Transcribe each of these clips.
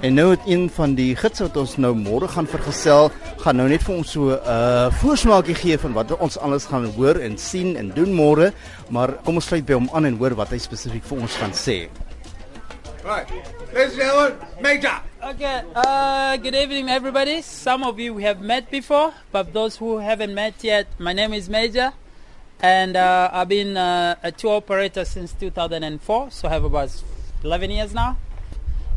En nou het een van die gidse wat ons nou môre gaan vergesel, gaan nou net vir ons so 'n uh, voorsmaakie gee van wat ons alles gaan hoor en sien en doen môre, maar kom ons sluit by hom aan en hoor wat hy spesifiek vir ons gaan sê. Right. Ladies and gentlemen, Major. Okay, uh, good evening, everybody. Some of you we have met before, but those who haven't met yet, my name is Major, and uh, I've been uh, a tour operator since 2004, so I have about 11 years now.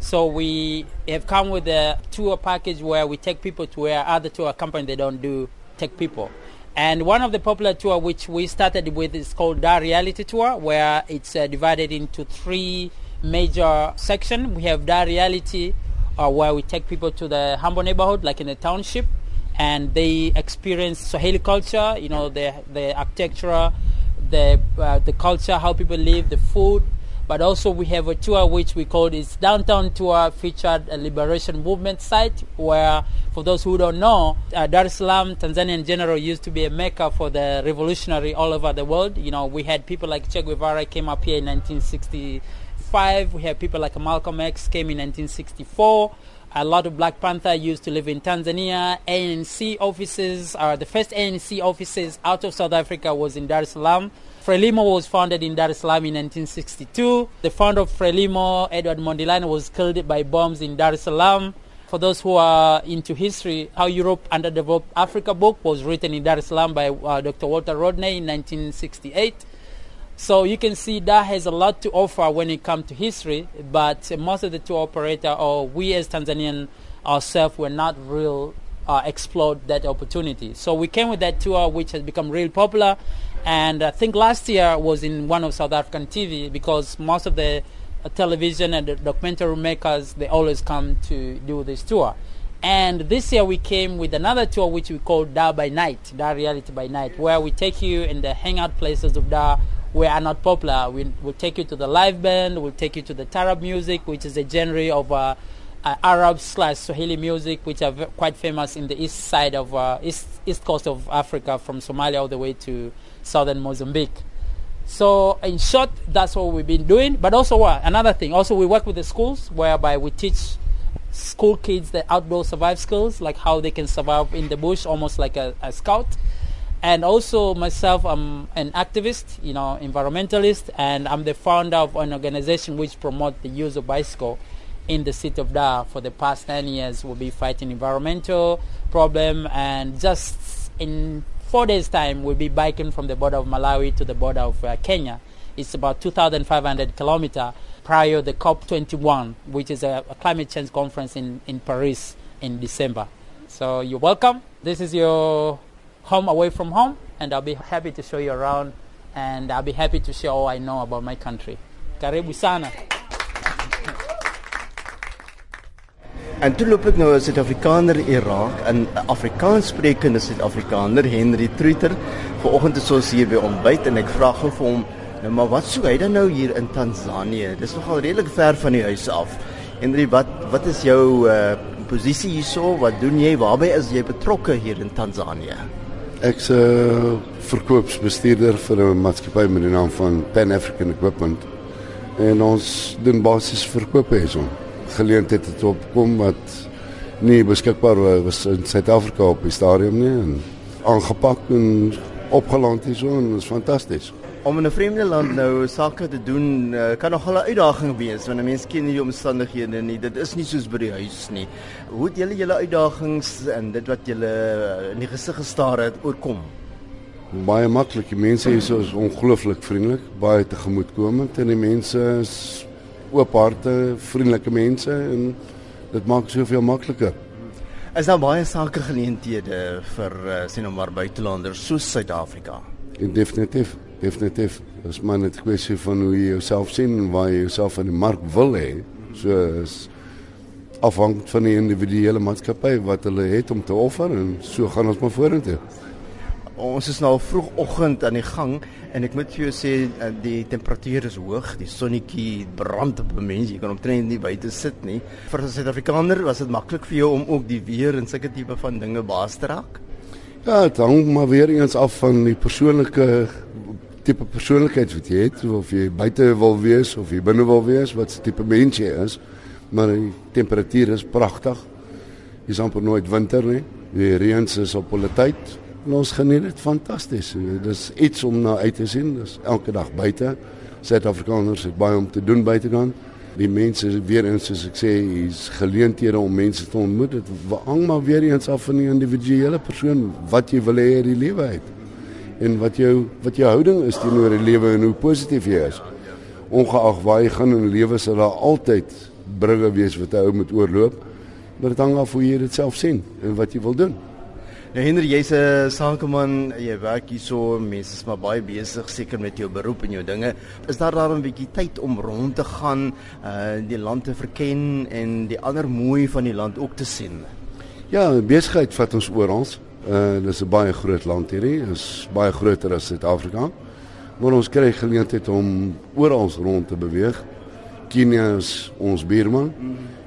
So we have come with a tour package where we take people to where other tour companies they don't do take people. And one of the popular tour which we started with is called Dar Reality Tour, where it's uh, divided into three major sections. We have Dar Reality, uh, where we take people to the humble neighborhood, like in the township, and they experience Swahili culture, you know, the the architecture, the uh, the culture, how people live, the food, but also we have a tour which we call this downtown tour featured a liberation movement site where for those who don't know uh, dar es salaam tanzania in general used to be a mecca for the revolutionary all over the world. You know we had people like che guevara came up here in 1965 we have people like malcolm x came in 1964 a lot of Black Panther used to live in Tanzania. ANC offices, uh, the first ANC offices out of South Africa was in Dar es Salaam. Frelimo was founded in Dar es Salaam in 1962. The founder of Frelimo, Edward Mondlane, was killed by bombs in Dar es Salaam. For those who are into history, How Europe Underdeveloped Africa book was written in Dar es Salaam by uh, Dr. Walter Rodney in 1968. So you can see that has a lot to offer when it comes to history, but most of the tour operator or we as Tanzanian ourselves were not real uh, explored that opportunity. So we came with that tour, which has become real popular, and I think last year was in one of South African TV because most of the uh, television and the documentary makers they always come to do this tour. And this year we came with another tour which we call Dar by Night, Dar Reality by Night, where we take you in the hangout places of Dar where are not popular. We, will take you to the live band, we'll take you to the Tarab music, which is a genre of uh, uh, Arab slash Swahili music, which are v- quite famous in the east side of uh, east east coast of Africa, from Somalia all the way to southern Mozambique. So, in short, that's what we've been doing. But also, what another thing, also we work with the schools, whereby we teach school kids the outdoor survival skills, like how they can survive in the bush, almost like a, a scout. And also myself, I'm an activist, you know, environmentalist, and I'm the founder of an organization which promotes the use of bicycle in the city of Dar for the past 10 years. We'll be fighting environmental problem and just in four days time we'll be biking from the border of Malawi to the border of uh, Kenya. It's about 2,500 kilometer prior to the COP21, which is a, a climate change conference in, in Paris in December. So you're welcome. This is your home away from home, and I'll be happy to show you around, and I'll be happy to share all I know about my country. Karibu sana. En toe loop ek nou 'n Suid-Afrikaner Irak, 'n Afrikaanssprekende Suid-Afrikaner, Henry Truiter. Vanoggend is ons hier by ontbyt en ek vra gou vir hom, nou maar wat sou hy dan nou hier in Tansanië? Dis nogal redelik ver van die huis af. Henry, wat wat is jou uh posisie hierso? Wat doen jy? Waarby is jy betrokke hier in Tansanië? Ek's 'n uh, verkoopsbestuurder vir 'n maatskappy met die naam van Pan African Equipment. En ons doen basies verkope hierson. Geleenthede het opkom wat nie beskikbaar was in Suid-Afrika op die stadium nie en aangepak en opgeland hierson. Dit is fantasties. Om in 'n vreemde land nou sake te doen uh, kan nogal 'n uitdaging wees want 'n mens ken nie die omstandighede nie. Dit is nie soos by die huis nie. Hoe het julle julle uitdagings en dit wat julle in die gesig gestaar het oorkom? Baie maklik. Die mense hier is ongelooflik vriendelik, baie tegemoetkomend en die mense is oopharte, vriendelike mense en dit maak soveel makliker. Is daar baie sake geleenthede vir uh, sien nou maar buitelanders soos Suid-Afrika? Definitief, definitief. Dit is maar net 'n kwessie van hoe jy jouself sien en waar jy jouself in die mark wil hê. So is afhang van die individuele maatskappy wat hulle het om te offer en so gaan ons maar vorentoe. Ons is nou vroegoggend aan die gang en ek moet vir jou sê eh, die temperatuur is hoog, die sonnetjie brand op 'n mens, jy kan omtrent nie buite sit nie. Vir 'n Suid-Afrikaner was dit maklik vir jou om ook die weer en sulke tipe van dinge baas te raak. Ja, dit hang maar weer eens af van die persoonlike tipe persoonlikheid wat jy het, of jy buite wil wees of jy binne wil wees, wat se tipe mens jy is. Maar die temperatuur is pragtig. Dis amper nooit winter nie. Die reën is op hulle tyd. En ons geniet dit fantasties. Dis iets om na uit te sien. Dis elke dag buite. Suid-Afrikaners het baie om te doen buitekant. Die mense weer eens soos ek sê, is geleenthede om mense te ontmoet. Dit hang maar weer eens af van die individuele persoon wat jy wil hê in die lewe uit. En wat jou wat jou houding is teenoor die lewe en hoe positief jy is. Ongeag waar jy gaan in die lewe sal daar altyd brugge wees wat 'n ou moet oorloop. Maar dit hang af hoe jy dit self sien en wat jy wil doen. Nou Henry, jy's 'n sakeman, jy werk hierso, mense is maar baie besig seker met jou beroep en jou dinge. Is daar daar 'n bietjie tyd om rond te gaan, uh die land te verken en die ander mooi van die land ook te sien? Ja, besigheid vat ons oral. Uh dis 'n baie groot land hierdie, is baie groter as Suid-Afrika. Maar ons kry geleentheid om oral rond te beweeg. Kenia is ons buurman.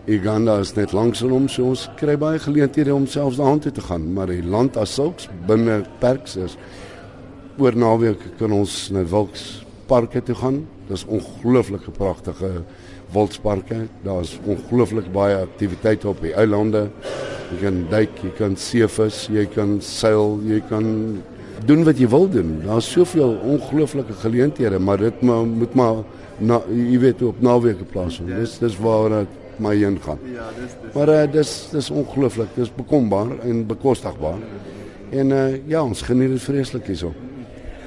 Uganda is net langs hom, so ons kry baie geleenthede om selfs daarheen toe te gaan, maar die land as sulks binne perks is oor naweek kan ons na Wilks parke toe gaan. Dis ongelooflike pragtige wildsparke. Daar's ongelooflik baie aktiwiteite op die eilande. Jy kan duik, jy kan seevis, jy kan seil, jy kan doen wat jy wil doen. Daar's soveel ongelooflike geleenthede, maar dit moet maar na, jy weet op naweke plaasvind. Dis dis waar dit my heen gaan. Ja, dis dis. Maar uh, dis dis ongelooflik. Dis bekombaar en bekostigbaar. En uh, ja, ons geniet dit vreeslik hierso.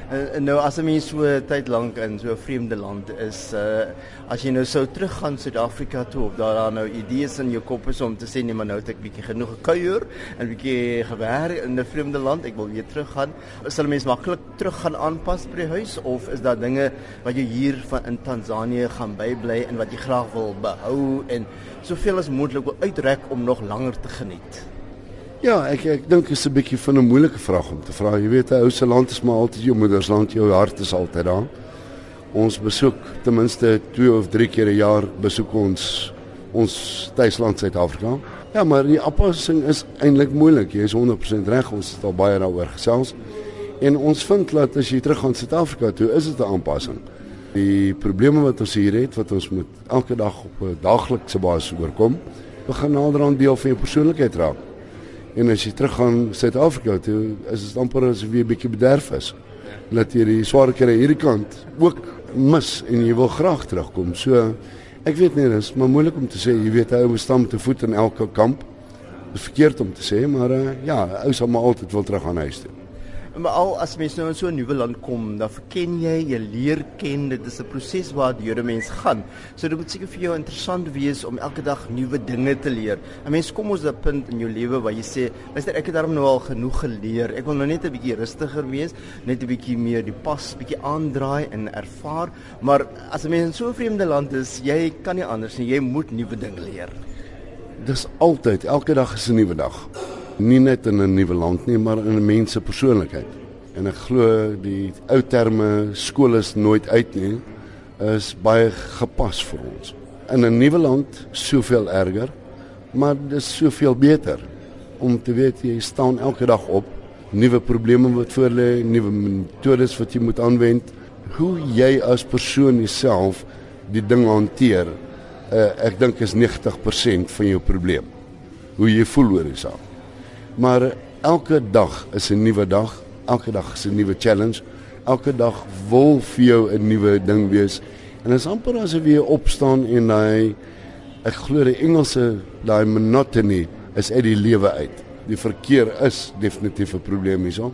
En nou as 'n mens so tyd lank in so 'n vreemde land is, uh as jy nou sou teruggaan Suid-Afrika toe of daar daar nou idees in jou kop is om te sê nee, maar nou het ek bietjie genoeg gekuier en bietjie gewerk in 'n vreemde land, ek wil weer teruggaan. Sal 'n mens maklik teruggaan aanpas by die huis of is daar dinge wat jy hier van in Tansanië gaan bybly en wat jy graag wil behou en soveel as moontlik wil uitrek om nog langer te geniet? Ja, ek ek dink dit is 'n bietjie van 'n moeilike vraag om te vra. Jy weet, 'n ou se land is maar altyd jou moedersland, jou hart is altyd daar. Ons besoek ten minste 2 of 3 keer 'n jaar besoek ons ons tuisland Suid-Afrika. Ja, maar die aanpassing is eintlik moeilik. Jy is 100% reg, ons het al baie daaroor gesels. En ons vind dat as jy terug gaan Suid-Afrika toe, is dit 'n aanpassing. Die probleme wat ons hier het, wat ons moet elke dag op 'n daaglikse basis oorkom, begin naderhand deel van jou persoonlikheid raak. En as jy teruggaan Suid-Afrika toe, is dit amper asof jy 'n bietjie bederf is. Dat jy die swaar kry hierdie kant ook mis en jy wil graag terugkom. So ek weet nie, dit is maar moeilik om te sê, jy weet hy moet staan met 'n voet in elke kamp. Dit is verkeerd om te sê, maar uh, ja, ou sal maar altyd wil terug aan huis toe. Maar al as mens nou in so 'n nuwe land kom, dan verken jy, jy leer ken, dit is 'n proses waar die Jode mens gaan. So dit moet seker vir jou interessant wees om elke dag nuwe dinge te leer. 'n Mens kom ons op 'n punt in jou lewe waar jy sê, luister, ek het daarom nou al genoeg geleer. Ek wil nou net 'n bietjie rustiger wees, net 'n bietjie meer die pas bietjie aandraai en ervaar. Maar as 'n mens in so 'n vreemde land is, jy kan nie anders nie, jy moet nuwe dinge leer. Dis altyd, elke dag is 'n nuwe dag nie net in 'n nuwe land nie, maar in 'n mens se persoonlikheid. En ek glo die ou terme skool is nooit uit nie is baie gepas vir ons. In 'n nuwe land soveel erger, maar dis soveel beter om te weet jy staan elke dag op, nuwe probleme wat voor lê, nuwe metodes wat jy moet aanwend, hoe jy as persoon jouself die ding hanteer. Uh, ek dink is 90% van jou probleem. Hoe jy voel oor jouself. Maar elke dag is 'n nuwe dag, elke dag is 'n nuwe challenge. Elke dag wil vir jou 'n nuwe ding wees. En dit is amper asof jy opstaan en hy ek glo die Engelse daai monotony is uit die lewe uit. Die verkeer is definitief 'n probleem hierso.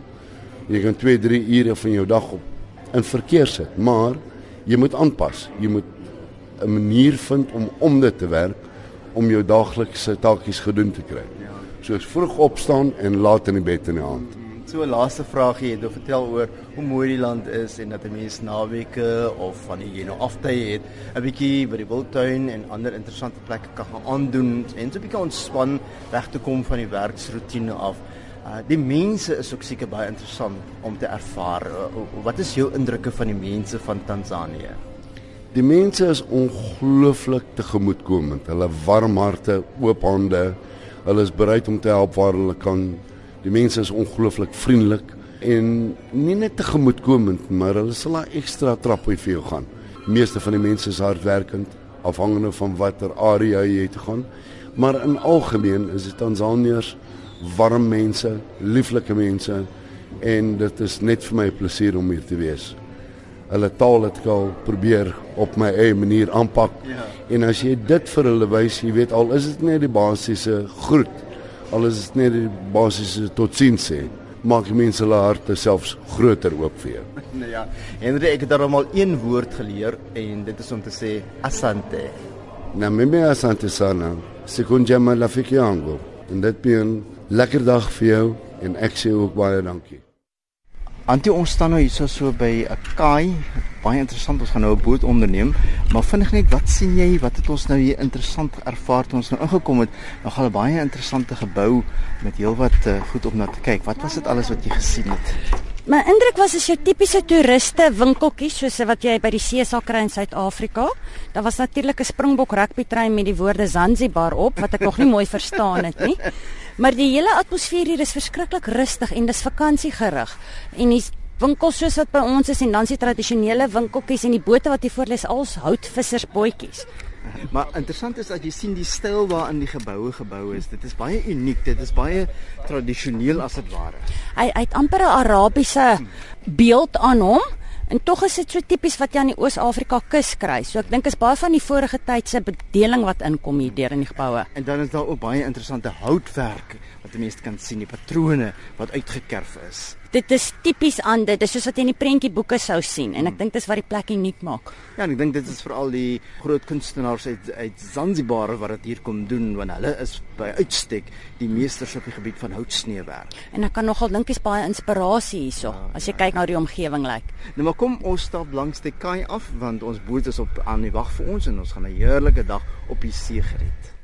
Jy kan 2, 3 ure van jou dag op in verkeer sit, maar jy moet aanpas. Jy moet 'n manier vind om om dit te werk om jou daaglikse taakies gedoen te kry soos vroeg opstaan en laat in die bed in die aand. So 'n laaste vraagie het om vertel oor hoe mooi die land is en dat 'n mens naweke of van die jy nou aftye het, 'n bietjie by die wildtuin en ander interessante plekke kan gaan aandoen en so 'n bietjie ontspan weg te kom van die werksroetine af. Uh, die mense is ook seker baie interessant om te ervaar. Uh, wat is jou indrukke van die mense van Tansanië? Die mense is ongelooflik tegemoetkomend. Hulle warm harte, oop hande. Hulle is bereid om te help waar hulle kan. Die mense is ongelooflik vriendelik en nie net te gemoedkomend, maar hulle sal 'n ekstra trap uit vir jou gaan. Die meeste van die mense is hardwerkend, afhangende van watter area jy toe gaan. Maar in algemeen is die Tansaniërs warm mense, lieflike mense en dit is net vir my 'n plesier om hier te wees. Hulle taal het ek al probeer op my eie manier aanpak. Ja. En as jy dit vir hulle wys, jy weet al is dit net die basiese groet, al is dit net die basiese totsiens sê, maak mense hulle harte selfs groter oop vir jou. Nou ja, Henry, ek het daarom al een woord geleer en dit is om te sê asante. Na mimi asante sana. Sekunjama rafiki yangu. En dit beteken lekker dag vir jou en ek sê ook baie dankie. Antie ons staan nou hierso so by 'n kaai. Baie interessant. Ons gaan nou 'n boot onderneem. Maar vinnig net, wat sien jy? Wat het ons nou hier interessant ervaar toe ons nou ingekom het? Nou gaan 'n baie interessante gebou met heelwat uh, goed om na te kyk. Wat was dit alles wat jy gesien het? My indruk was as jou tipiese toeriste winkeltjies soos wat jy by die see sal kry in Suid-Afrika. Daar was natuurlik 'n Springbok rugbytrein met die woorde Zanzibar op wat ek nog nie mooi verstaan het nie. Maar die hele atmosfeer hier is verskriklik rustig en dis vakansiegerig. En die winkels soos wat by ons is en dan die tradisionele winkeltjies en die bote wat hier voor lê is als houtvissersbootjies. Maar interessant is dat jy sien die styl waarin die geboue gebou is. Dit is baie uniek. Dit is baie tradisioneel as dit ware. Hy hy het amper 'n Arabiese beeld aan hom. En tog is dit so tipies wat jy aan die Oos-Afrika kus kry. So ek dink is baie van die vorige tyd se bedeling wat inkom hier deur in die geboue. En dan is daar ook baie interessante houtwerk wat mense kan sien, die patrone wat uitgekerf is dit is tipies aan dit. Dis soos wat jy in die prentjieboeke sou sien en ek hmm. dink dis wat die plek uniek maak. Ja, en ek dink dit is veral die groot kunstenaars uit uit Zanzibar wat dit hier kom doen want hulle is by uitstek die meesters op die gebied van houtsneewerk. En ek kan nogal dink dis baie inspirasie hierso ja, as jy ja. kyk na die omgewing lyk. Like. Nou maar kom ons stap langs die kaai af want ons boot is op aan die wag vir ons en ons gaan 'n heerlike dag op die see geniet.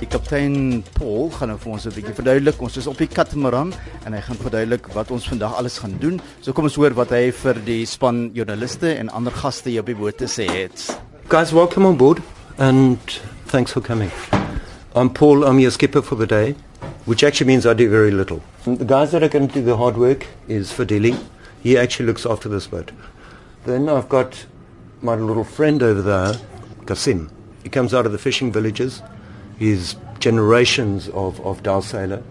Die kaptein Paul gaan nou vir ons 'n bietjie verduidelik. Ons is op die Katamaran en hy gaan verduidelik wat ons vandag alles gaan doen. So kom ons hoor wat hy vir die span joernaliste en ander gaste hier op die boot te sê het. Guys, welcome on board and thanks for coming. I'm Paul, I'm your skipper for the day, which actually means I do very little. The guys that are going to do the hard work is Fadili. He actually looks after this boat. Then I've got my little friend over there, Kasim. He comes out of the fishing villages. Is generations of, of Dal Sailor.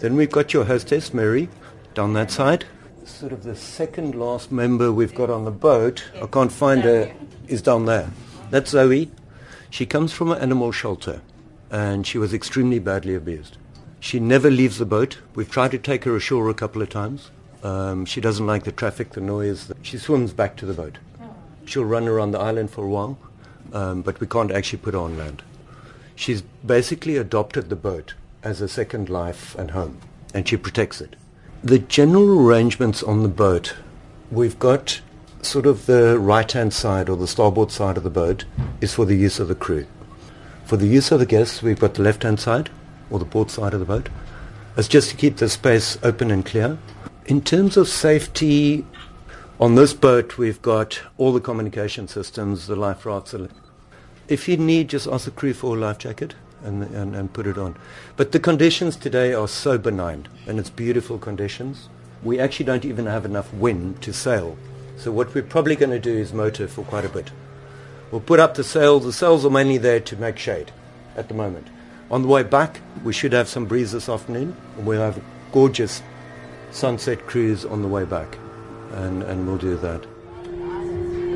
Then we've got your hostess, Mary, down that side. Sort of the second last member we've got on the boat, I can't find her, is down there. That's Zoe. She comes from an animal shelter and she was extremely badly abused. She never leaves the boat. We've tried to take her ashore a couple of times. Um, she doesn't like the traffic, the noise. She swims back to the boat. She'll run around the island for a while, um, but we can't actually put her on land she's basically adopted the boat as a second life and home, and she protects it. The general arrangements on the boat, we've got sort of the right-hand side or the starboard side of the boat is for the use of the crew. For the use of the guests, we've got the left-hand side or the port side of the boat. It's just to keep the space open and clear. In terms of safety, on this boat, we've got all the communication systems, the life rafts, if you need, just ask the crew for a life jacket and, and, and put it on. But the conditions today are so benign, and it's beautiful conditions. We actually don't even have enough wind to sail. So what we're probably going to do is motor for quite a bit. We'll put up the sails. The sails are mainly there to make shade at the moment. On the way back, we should have some breeze this afternoon, and we'll have a gorgeous sunset cruise on the way back, and, and we'll do that.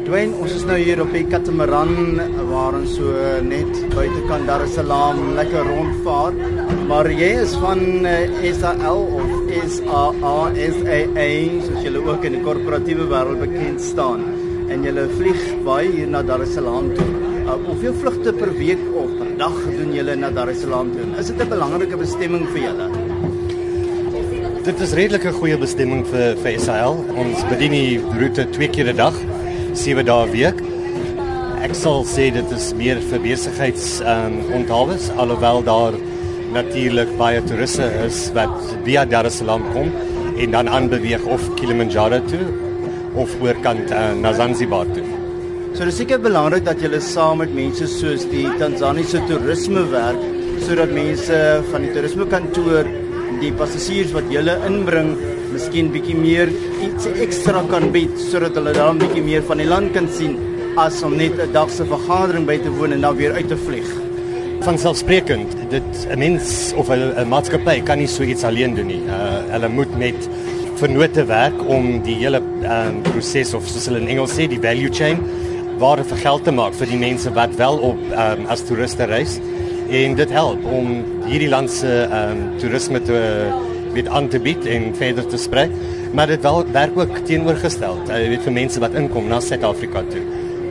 Dwayne, ons is nou hier op die Katamaran waar ons so net buitekant Dar es Salaam lekker rondvaar. Maar jy is van uh, eh, SAL of SAA soos julle ook in die korporatiewe wêreld bekend staan. En julle vlieg baie hier na Dar es Salaam toe. Uh, hoeveel vlugte per week of per dag doen julle na Dar es Salaam toe? Is dit 'n belangrike bestemming vir julle? Dit is redelik 'n goeie bestemming vir vir SAL. Ons bedien die roete twee keer 'n dag 7 dae week. Ek sal sê dit is meer vir besigheids ehm um, onthawes alhoewel daar natuurlik baie toeriste is wat via Dar es Salaam kom en dan aanbeweeg of Kilimanjaro toe of oorkant uh, na Zanzibar toe. So dis seker belangrik dat jy saam met mense soos die Tanzaniese toerisme werk sodat mense van die toerismekantoor die passasiers wat jy inbring miskien bietjie meer iets ekstra kan bied sodat hulle dan bietjie meer van die land kan sien as om net 'n dag se vergadering by te woon en dan weer uit te vlieg. Van selfsprekend, dit 'n mens of 'n maatskappy kan nie so iets alleen doen nie. Uh, hulle moet met vennote werk om die hele um, proses of soos hulle in Engels sê, die value chain waar vir geld te maak vir die mense wat wel op um, as toeriste reis en dit help om hierdie land se um, toerisme te weet aan te bied en verder te sprei maar dit wel werk ook teenoorgestel jy uh, weet vir mense wat inkom na Suid-Afrika toe.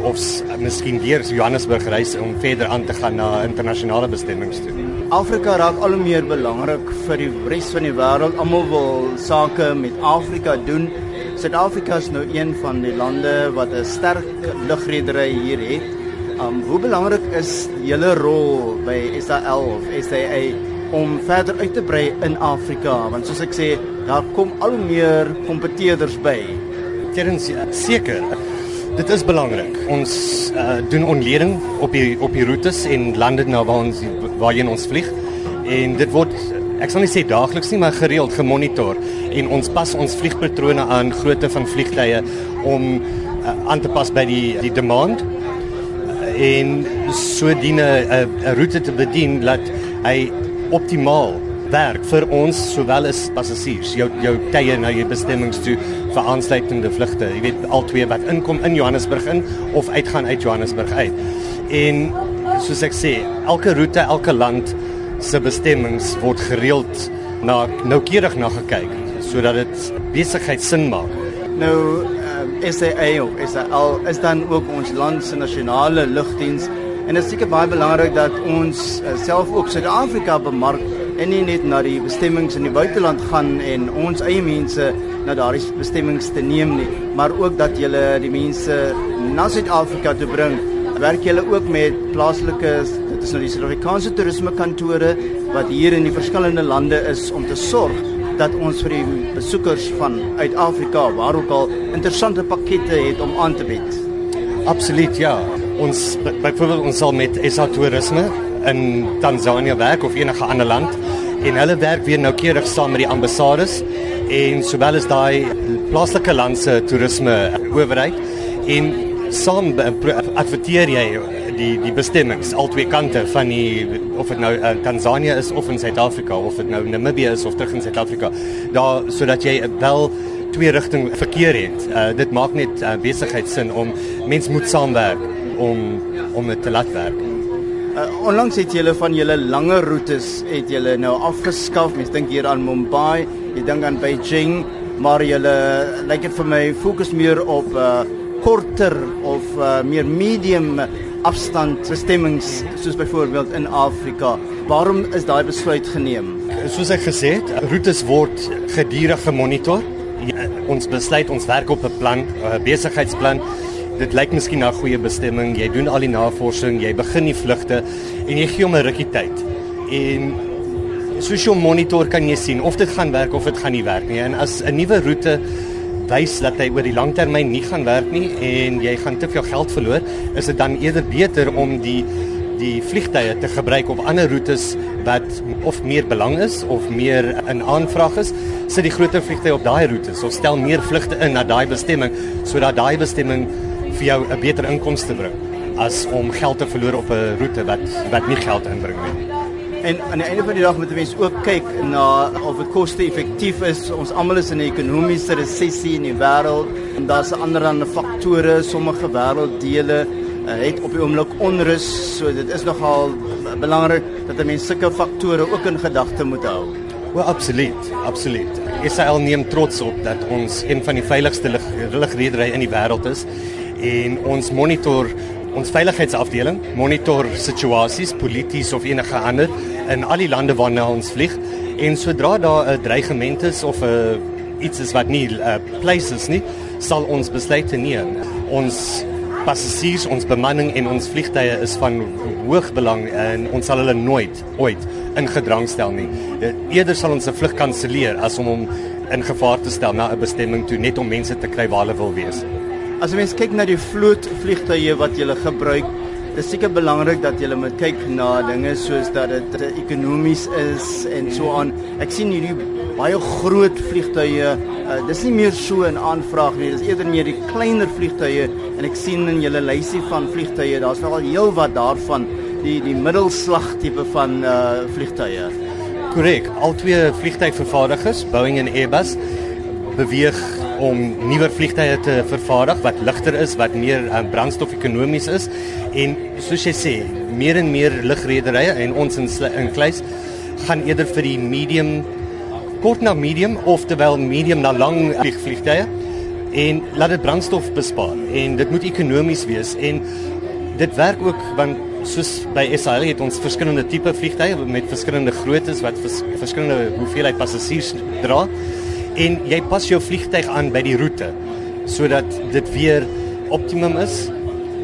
Of miskien weer Johannesburg reis om verder aan te gaan na internasionale bestemmings toe. Afrika raak al hoe meer belangrik vir die res van die wêreld. Almal wil sake met Afrika doen. Suid-Afrika is nou een van die lande wat 'n sterk lugredery hier het. Um hoe belangrik is julle rol by SAL of SAA om verder uit te brei in Afrika? Want soos ek sê, daar kom al hoe meer kompeteerders by. Terens seker. Dit is belangrik. Ons uh, doen onleding op die op die roetes en lande na waar ons waarheen ons vlieg en dit word ek sal nie sê daagliks nie, maar gereeld gemonitor en ons pas ons vliegpatrone aan grootte van vliegtye om uh, aan te pas by die die demand en sodoende 'n uh, 'n roete te bedien dat hy optimaal werk vir ons sowel as passasiers. Jou jou tye na jou bestemmings toe vir aansluitende vlugte. Jy weet al twee wat inkom in Johannesburg in of uitgaan uit Johannesburg uit. En soos ek sê, elke roete, elke land se bestemmings word gereeld na noukeurig na gekyk sodat dit besigheid sin maak. Nou uh, SAA of SAL is dan ook ons land se nasionale lugdiens en dit is seker baie belangrik dat ons uh, self ook Suid-Afrika bemark en nie net na die bestemmings in die buiteland gaan en ons eie mense na daardie bestemmings te neem nie, maar ook dat jy die mense na Suid-Afrika toe bring. Werk julle ook met plaaslike is nou die Suid-Afrikaanse toerisme kantore wat hier in die verskillende lande is om te sorg dat ons vir die besoekers van uit Afrika waar ook al interessante pakkette het om aan te bied. Absoluut ja. Ons byvoorbeeld ons sal met SA Toerisme in Tansanië werk of enige ander land en hulle werk weer noukeurig saam met die ambassades en sowel as daai plaaslike landse toerisme owerheid en saam adverteer jy die die bestemmings al twee kante van die of dit nou uh, Tanzanië is of in Suid-Afrika of dit nou Namibië is of terug in Suid-Afrika daar sodat jy wel twee rigting verkeer het. Uh, dit maak net uh, besigheidsin om mens moet saamwerk om om dit te laat werk. Uh, onlangs het julle van julle lange roetes het julle nou afgeskaf. Mens dink hier aan Mumbai, jy dink aan Beijing, maar julle lyk like dit vir my fokus meer op uh, korter of uh, meer medium afstand bestemmings soos byvoorbeeld in Afrika. Waarom is daai besluit geneem? Soos ek gesê het, roetes word gedurig gemonitor. Ja, ons besluit ons werk op 'n plan, 'n besigheidsplan. Dit lyk miskien na goeie bestemming. Jy doen al die navorsing, jy begin die vlugte en jy gee hom 'n rukkie tyd. En soos jy monitor kan jy sien of dit gaan werk of dit gaan nie werk nie. En as 'n nuwe roete wys dat hy oor die langtermyn nie gaan werk nie en jy gaan te veel geld verloor, is dit dan eerder beter om die die vliegtye te gebruik op ander roetes wat of meer belang is of meer in aanvraag is, sit die groter vliegtye op daai roetes of stel meer vlugte in na daai bestemming sodat daai bestemming vir jou 'n beter inkomste bring as om geld te verloor op 'n roete wat wat nie geld inbring nie. En aan die einde van die dag moet mense ook kyk na of dit koste-effektief is. Ons almal is in 'n ekonomiese resessie in die wêreld en daar's ander ander faktore, sommige wêrelddele uh, het op die oomblik onrus, so dit is nogal belangrik dat mense sulke faktore ook in gedagte moet hou. O, absoluut, absoluut. Israel neem trots op dat ons een van die veiligste lugredery in die wêreld is en ons monitor ons veiligheidsafdeling monitor situasies polities of enige ander in al die lande waarna ons vlieg. En sodra daar 'n dreigement is of 'n iets is wat nie uh, place is nie sal ons besluite neem. Ons passasiers ons bemanning en ons vliegtye is van hoog belang en ons sal hulle nooit ooit in gedrang stel nie. Uh, eerder sal ons 'n vlug kanselleer as om hom in gevaar te stel na 'n bestemming toe net om mense te kry waar hulle wil wees As jy mens kyk na die vloot vliegtuie wat jy gebruik Dis seker belangrik dat jy moet kyk na dinge soos dat dit ekonomies is en so aan. Ek sien hierdie baie groot vliegtuie. Uh, dis nie meer so 'n aanvraag nie. Dis eerder meer die kleiner vliegtuie en ek sien in julle lysie van vliegtuie, daar's nogal heelwat daarvan die die middelslag tipe van uh vliegtuie. Korrek. Al twee vliegtuigvervaardigers, Boeing en Airbus, beweeg om nuwer vliegtye te vervaardig wat ligter is, wat meer uh, brandstof-ekonomies is. En soos jy sê, meer en meer lugrederye en ons in in Kleis gaan eerder vir die medium kort na medium of terwyl medium na lang vlieg vliegtye en laat dit brandstof bespaar en dit moet ekonomies wees. En dit werk ook want soos by SAL het ons verskillende tipe vliegtye met verskillende groottes wat vers, verskillende hoeveelheid passasiers dra en jy pas jou vliegtyg aan by die roete sodat dit weer optimum is.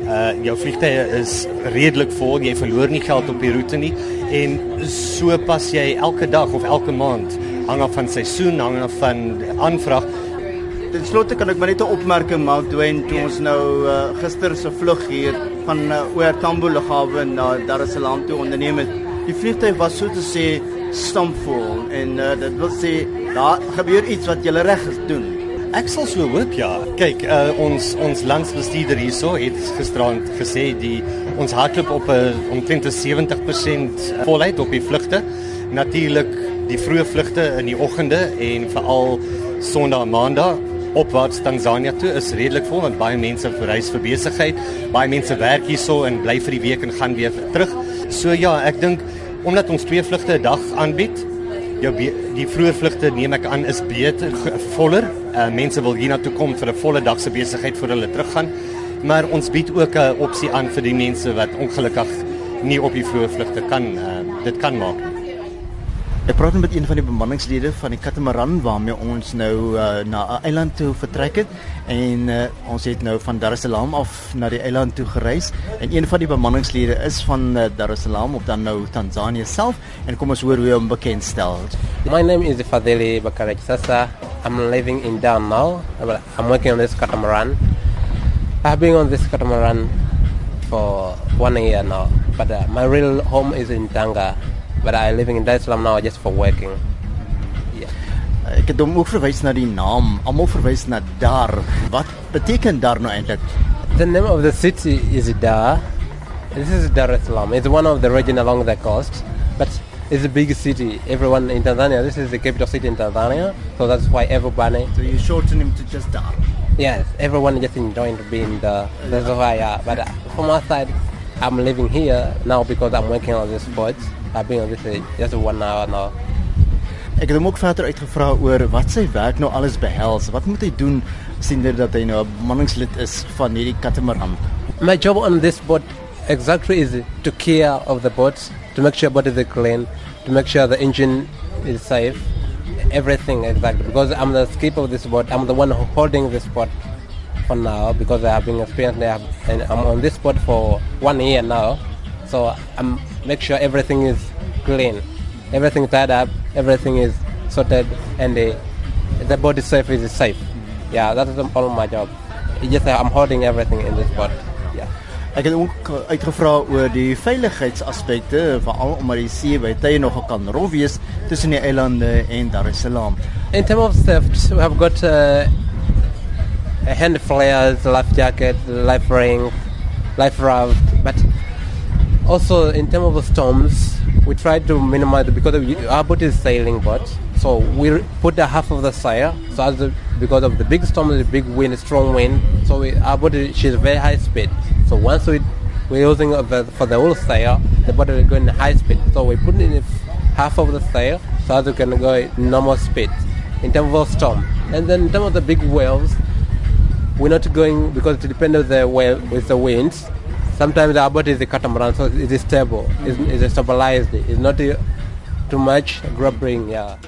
Uh jou vliegtye is redelik vol, jy verloor nie geld op die roete nie en so pas jy elke dag of elke maand hang af van seisoen, hang af van aanvraag. Ten slotte kan ek maar net 'n opmerking maak Dwayne toe ons nou uh, gister se vlug hier van uh, oor Tambo lughawe na Dar es Salaam toe onderneem het. Die vliegtyg was so te sê stampvol en uh, dit wil sê daar gebeur iets wat jy reg doen. Ek sal so hoop ja. Kyk, uh, ons ons landsbestuurder hierso het gisterand gesê die ons hardloop op 'n omtrent 70% volheid op die vlugte. Natuurlik die vroeë vlugte in die oggende en veral Sondag en Maandag opwaarts Tanzanië toe is redelik vol want baie mense verreis vir besigheid. Baie mense werk hierso en bly vir die week en gaan weer terug. So ja, ek dink omdat ons twee vlugte 'n dag aanbied, jou die vroeë vlugte neem ek aan is beter voller. Uh, mense wil hiernatoe kom vir 'n volle dag se besigheid voor hulle teruggaan. Maar ons bied ook 'n opsie aan vir die mense wat ongelukkig nie op die vroeë vlugte kan uh, dit kan maak nie. Ek praat met een van die bemanningslede van die Katamaran waarmee ons nou uh, na 'n eiland toe vertrek het en uh, ons het nou van Dar es Salaam af na die eiland toe gereis en een van die bemanningslede is van uh, Dar es Salaam op dan nou Tanzanië self en kom ons hoor hoe hy hom bekendstel. My name is Fadeli Bakari Sasa. I'm living in Dar now. I'm working on this catamaran. I've been on this catamaran for one year now, but uh, my real home is in Tanga. But I living in Dar es Salaam now just for working. Yeah. Ek het hom ook verwys na die naam. Almal verwys na Dar. Wat beteken Dar nou eintlik? The name of the city is Dar. This is Dar es Salaam. It's one of the region along the coast, but it's a big city. Everyone in Tanzania, this is the capital city in Tanzania, so that's why everybody. So you shorten him to just Dar. Yes, everyone just enjoying being be in the. That's why, yeah. But uh, from our side, I'm living here now because I'm working on this sports. I've been on this uh, just one hour now. Ek het hom ook verder uitgevra oor wat sy werk nou alles behels. Wat moet hy doen sien dit dat hy nou 'n manningslid is van hierdie catamaran? My job on this boat exactly is to care of the boat, to make sure boat is clean, to make sure the engine is safe, everything exactly. Because I'm the skipper of this boat, I'm the one holding this boat for now because I have been experienced there and I'm on this boat for one year now. So I'm make sure everything is clean, everything tied up, everything is sorted, and the, the body safe is safe. Yeah, that is all my job. It's just I'm holding everything in this boat. Yeah. Ek het ook uitgevra oor die veiligheidsaspekte veral omdat die see by tye nog kan rof wees tussen die eilande en Dar es Salaam. In terms of theft, we have got uh, hand flares, life jacket, life ring, life raft, but also in terms of storms we try to minimize because our boat is sailing boat so we put the half of the sail so as the, because of the big storm the big wind strong wind so we, our boat she's very high speed. So once we we're using for the whole sail the boat is going high speed. So we put in half of the sail so as we can go normal speed in terms of storm. And then in terms of the big waves we're not going because it depends on the wave with the winds sometimes our boat is a catamaran, so it is stable, it's, it's stabilized, it's not too much grabbing, yeah.